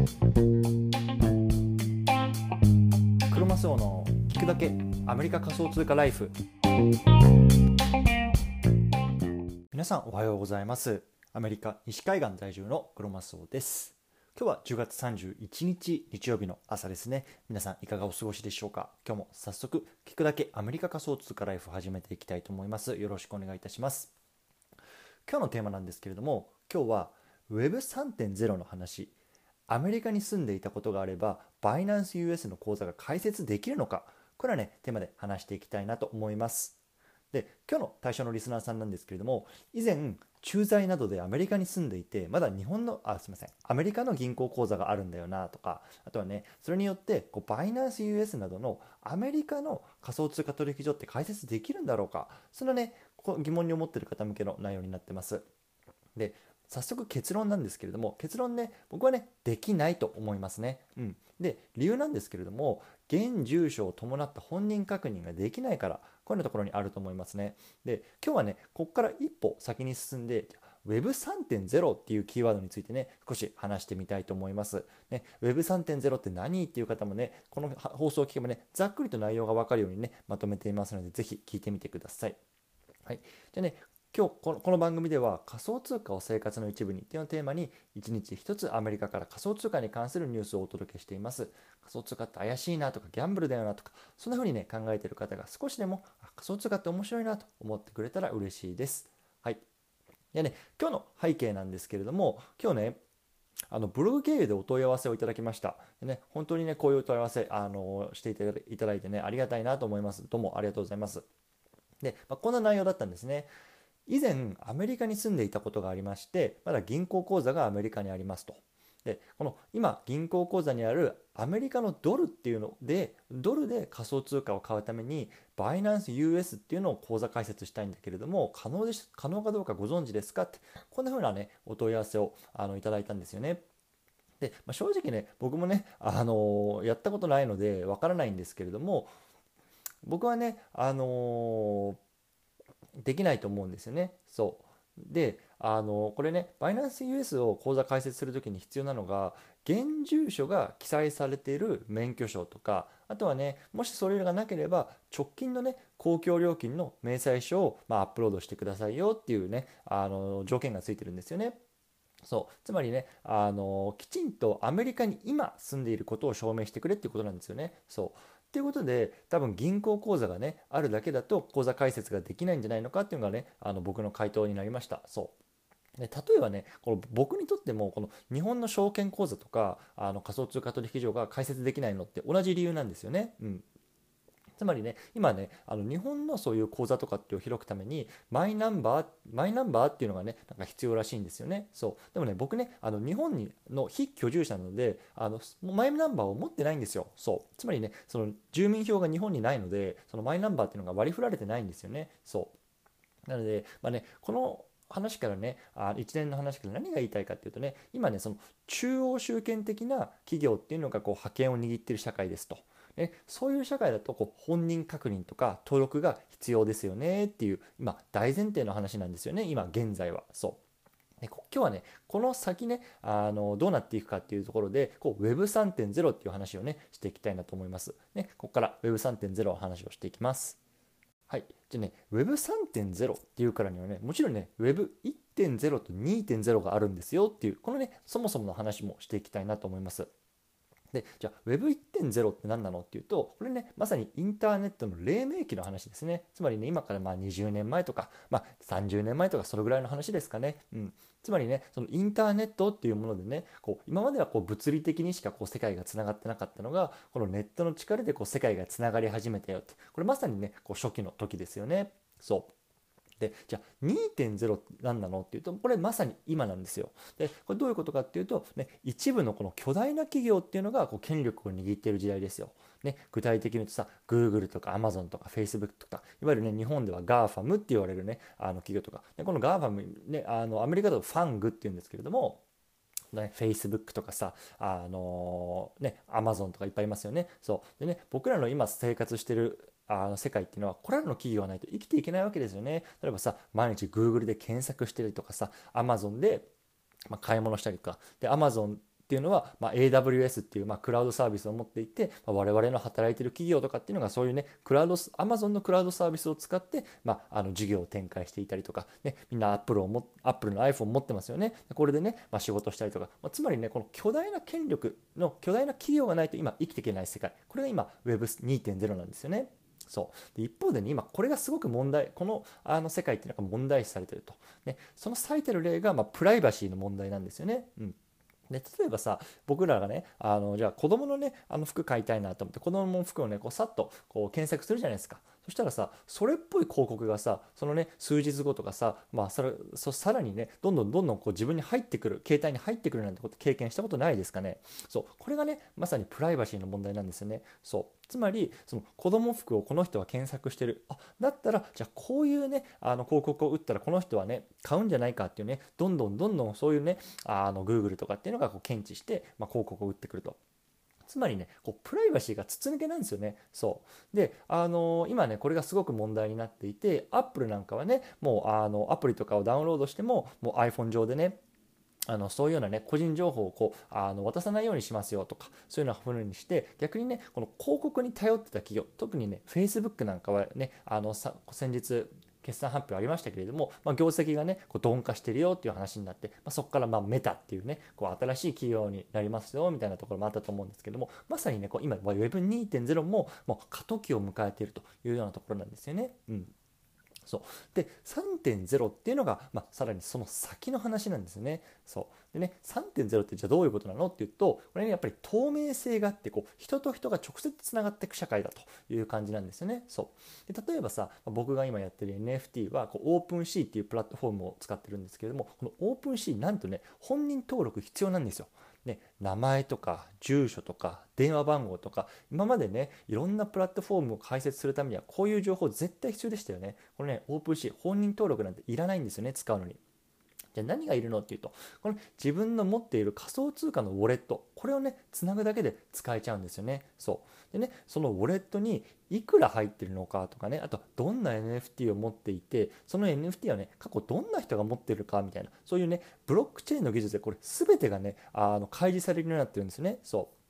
クロマスオの聞くだけアメリカ仮想通貨ライフ。皆さんおはようございます。アメリカ西海岸在住のクロマスオです。今日は10月31日日曜日の朝ですね。皆さんいかがお過ごしでしょうか。今日も早速聞くだけアメリカ仮想通貨ライフ始めていきたいと思います。よろしくお願いいたします。今日のテーマなんですけれども今日は Web3.0 の話。アメリカに住んでいたことがあればバイナンス US の口座が開設できるのかこれはねテーマで話していきたいなと思います。で今日の対象のリスナーさんなんですけれども以前駐在などでアメリカに住んでいてまだ日本のあすみませんアメリカの銀行口座があるんだよなとかあとはねそれによってこうバイナンス US などのアメリカの仮想通貨取引所って開設できるんだろうかそのねここ疑問に思ってる方向けの内容になってます。で早速結論なんですけれども結論ね僕はねできないと思いますね。うん、で理由なんですけれども現住所を伴った本人確認ができないからこういうところにあると思いますね。で今日はねここから一歩先に進んで Web3.0 っていうキーワードについてね少し話してみたいと思います。ね、Web3.0 って何っていう方もねこの放送を聞けばねざっくりと内容が分かるようにねまとめていますのでぜひ聞いてみてください。はい、じゃあね今日このこの番組では仮想通貨を生活の一部にっていうのをテーマに1日1つアメリカから仮想通貨に関するニュースをお届けしています。仮想通貨って怪しいなとかギャンブルだよなとかそんな風にね考えている方が少しでも仮想通貨って面白いなと思ってくれたら嬉しいです。はい。でね今日の背景なんですけれども今日ねあのブログ経由でお問い合わせをいただきました。でね、本当にね、こういうお問い合わせあのしていただいてね、ありがたいなと思います。どうもありがとうございます。で、まあ、こんな内容だったんですね。以前アメリカに住んでいたことがありましてまだ銀行口座がアメリカにありますと。でこの今銀行口座にあるアメリカのドルっていうのでドルで仮想通貨を買うためにバイナンス US っていうのを口座開設したいんだけれども可能で可能かどうかご存知ですかってこんな風なねお問い合わせをあのいただいたんですよね。で、まあ、正直ね僕もね、あのー、やったことないのでわからないんですけれども僕はね、あのーできないと思うんですよね。そうであのこれねバイナンス US を口座開設する時に必要なのが現住所が記載されている免許証とかあとはねもしそれがなければ直近のね公共料金の明細書を、まあ、アップロードしてくださいよっていうねあの条件がついてるんですよね。そうつまりねあのきちんとアメリカに今住んでいることを証明してくれっていうことなんですよね。そうということで多分銀行口座がねあるだけだと口座開設ができないんじゃないのかっていうのがねあの僕の回答になりました。そう。で例えばねこの僕にとってもこの日本の証券口座とかあの仮想通貨取引所が開設できないのって同じ理由なんですよね、うん、つまりね今ねあの日本のそういう口座とかっていうのを開くためにマイナンバーマイナンバーっていうのがねなんか必要らしいんですよね。そう。でもね僕ねあの日本にの非居住者なのであのマイナンバーを持ってないんですよ。そう。つまりねその住民票が日本にないのでそのマイナンバーっていうのが割り振られてないんですよね。そう。なのでまあねこの話からねあ一連の話から何が言いたいかっていうとね今ねその中央集権的な企業っていうのがこう覇権を握ってる社会ですと。ね、そういう社会だとこう本人確認とか登録が必要ですよねっていう今大前提の話なんですよね今現在はそう。今日はねこの先ねあのどうなっていくかっていうところでこう Web3.0 っていう話をねしていきたいなと思います。ね、ここから Web3.0 の話をしていきます。はい。じゃあね、Web3.0 っていうからにはね、もちろんね、Web1.0 と2.0があるんですよっていう、このね、そもそもの話もしていきたいなと思います。でじゃあ Web1.0 って何なの？っていうとこれねまさにインターネットの黎明期の話ですね。つまりね今からまあ20年前とか、まあ、30年前とかそのぐらいの話ですかね、うん、つまりねそのインターネットっていうものでねこう今まではこう物理的にしかこう世界がつながってなかったのがこのネットの力でこう世界がつながり始めたよって。これまさにねこう初期の時ですよね。そう。でじゃあ2.0何なのっていうとこれまさに今なんですよ。でこれどういうことかっていうと、ね、一部のこの巨大な企業っていうのがこう権力を握っている時代ですよ。ね、具体的に言うとさ Google とか Amazon とか Facebook とかいわゆるね日本では GAFAM って言われるねあの企業とかでこの GAFAM ねあのアメリカだとファングって言うんですけれどもね、Facebook とかさ、あのー、ね、Amazon とかいっぱいいますよね。そう。でね、僕らの今生活してるあの世界っていうのはこれらの企業がないと生きていけないわけですよね。例えばさ毎日 Google で検索してるとかさ Amazon で、ま買い物したりとか。で Amazon っていうのは、ま、AWS っていう、まあ、クラウドサービスを持っていて、ま、我々の働いてる企業とかっていうのがそういうねクラウド Amazon のクラウドサービスを使って、まあ、の事業を展開していたりとか、ね、みんな Apple をも Apple の iPhone を持ってますよね。これでね、ま、仕事したりとか、ま、つまりねこの巨大な権力の巨大な企業がないと今生きていけない世界。これが今 Web2.0 なんですよね。そう。で一方でね今これがすごく問題このあの世界っていうのが問題視されてると、ね、その最たる例が、まあ、プライバシーの問題なんですよね。うん。で例えばさ僕らがねあのじゃあ子供のねあの服買いたいなと思って子供の服をねこうさっとこう検索するじゃないですか。そしたらさそれっぽい広告がさそのね数日後とかさまあそれそさらにねどんどんどんどんこう自分に入ってくる携帯に入ってくるなんてこと経験したことないですかね。そうこれがねまさにプライバシーの問題なんですよね。そう。つまりその子供服をこの人は検索してる。あだったらじゃあこういうねあの広告を打ったらこの人はね買うんじゃないかっていうねどんどんどんどんそういうねあの Google とかっていうのがこう検知して、まあ、広告を打ってくると。つまりねこうプライバシーが筒抜けなんですよね。そう。であの今ねこれがすごく問題になっていてアップルなんかはねもうあのアプリとかをダウンロードしてももう iPhone 上でねあのそういうようなね個人情報をこうあの渡さないようにしますよとかそういうような風にして逆にねこの広告に頼ってた企業特にね Facebook なんかはねあのさ先日決算発表ありましたけれども、まあ、業績がねこう鈍化してるよっていう話になって、まあ、そこからまあメタっていうねこう新しい企業になりますよみたいなところもあったと思うんですけどもまさにねこう今 Web2.0 ももう過渡期を迎えているというようなところなんですよね。うんそうで3.0っていうのが、まあ、さらにその先の話なんですね。そうでね3.0ってじゃあどういうことなの？っていうとこれねやっぱり透明性があってこう人と人が直接つながっていく社会だという感じなんですよね。そうで例えばさ僕が今やってる NFT はこう OpenSea っていうプラットフォームを使ってるんですけれどもこの OpenSea なんとね本人登録必要なんですよ。ね、名前とか住所とか電話番号とか今までねいろんなプラットフォームを開設するためにはこういう情報絶対必要でしたよね。これね OpenSea 本人登録なんていらないんですよね使うのに。じゃあ何がいるのっていうとこの自分の持っている仮想通貨のウォレット。これをねつなぐだけで使えちゃうんですよね。そう。でねそのウォレットにいくら入ってるのかとかねあとどんな NFT を持っていてその NFT はね過去どんな人が持ってるかみたいなそういうねブロックチェーンの技術でこれ全てがねあの開示されるようになってるんですね。そう。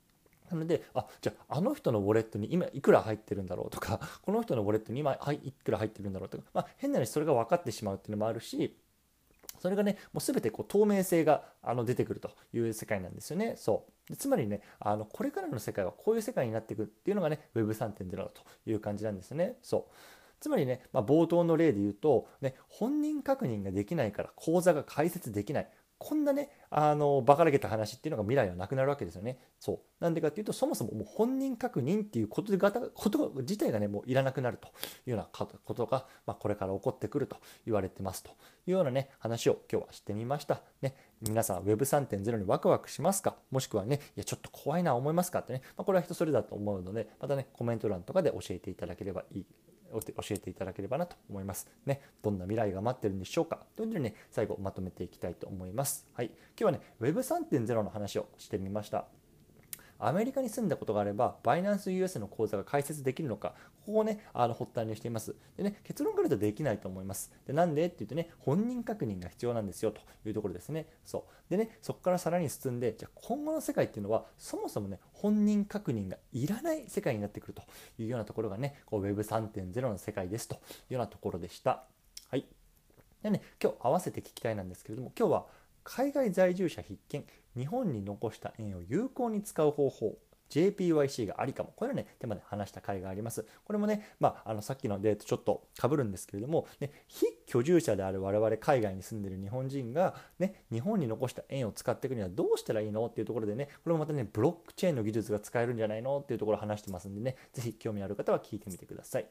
なので、あ、じゃあ、あの人のウォレットに今いくら入ってるんだろうとか、この人のウォレットに今いくら入ってるんだろうとか、まあ、変な話それが分かってしまうっていうのもあるし、それがね、もう全てこう透明性があの出てくるという世界なんですよね。そうつまりね、あのこれからの世界はこういう世界になっていくっていうのがね、Web3.0 だという感じなんですね。そうつまりね、まあ、冒頭の例で言うと、ね、本人確認ができないから口座が開設できない。こんなね、あの、馬鹿らげた話っていうのが未来はなくなるわけですよね。そう。なんでかっていうと、そもそももう本人確認っていうことがこと自体がね、もういらなくなるというようなことが、まあ、これから起こってくると言われてますというようなね、話を今日はしてみました。ね、皆さん Web3.0 にワクワクしますか？もしくはね、いや、ちょっと怖いな思いますか？ってね、まあ、これは人それだと思うので、またね、コメント欄とかで教えていただければいい教えていただければなと思います。ね、どんな未来が待ってるんでしょうかということでね、最後まとめていきたいと思います。はい、今日はね、Web3.0 の話をしてみました。アメリカに住んだことがあれば、バイナンス US の口座が開設できるのか、ここをね、あの発端にしています。でね、結論から言うとできないと思います。でなんでって言うとね、本人確認が必要なんですよというところですね。そう。でね、そこからさらに進んで、じゃあ今後の世界っていうのは、そもそもね、本人確認がいらない世界になってくるというようなところがね、Web3.0 の世界ですというようなところでした。はい。でね、今日合わせて聞きたいなんですけれども、今日は海外在住者必見日本に残した円を有効に使う方法 JPYC がありかも。これはね、手まで話した回があります。これもね、まあ、あのさっきの例とちょっとかぶるんですけれども、ね、非居住者である我々海外に住んでる日本人が、ね、日本に残した円を使っていくにはどうしたらいいのっていうところでね、これもまたね、ブロックチェーンの技術が使えるんじゃないのっていうところを話してますんでね、ぜひ興味ある方は聞いてみてください。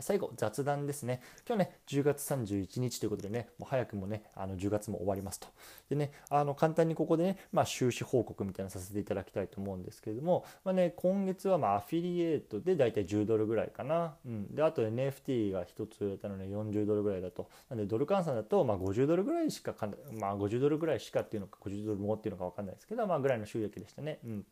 最後、雑談ですね。今日ね、10月31日ということでね、もう早くもね、あの10月も終わりますと。でね、あの簡単にここでね、まあ、収支報告みたいなのさせていただきたいと思うんですけれども、まあね、今月はまあアフィリエイトでだいたい10ドルぐらいかな。うん。で、あと NFT が1つ売れたので40ドルぐらいだと。なんで、ドル換算だと、まあ50ドルぐらいしかかまあ50ドルぐらいしかっていうのか、50ドルもっていうのか分かんないですけど、まあぐらいの収益でしたね。うん。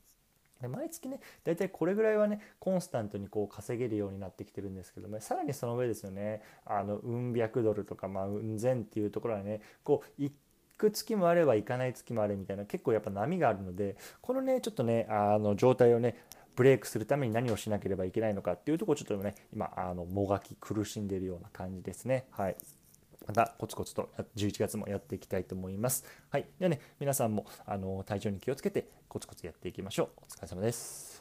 で毎月ね大体これぐらいはねコンスタントにこう稼げるようになってきてるんですけども、さらにその上ですよねあのうん百ドルとかまあうん千っていうところはねこう1く月もあれば行かない月もあるみたいな結構やっぱ波があるのでこのねちょっとねあの状態をねブレイクするために何をしなければいけないのかっていうところちょっとね今あのもがき苦しんでいるような感じですね。はい。またコツコツと11月もやっていきたいと思います。はい。ではね、皆さんもあの体調に気をつけてコツコツやっていきましょう。お疲れ様です。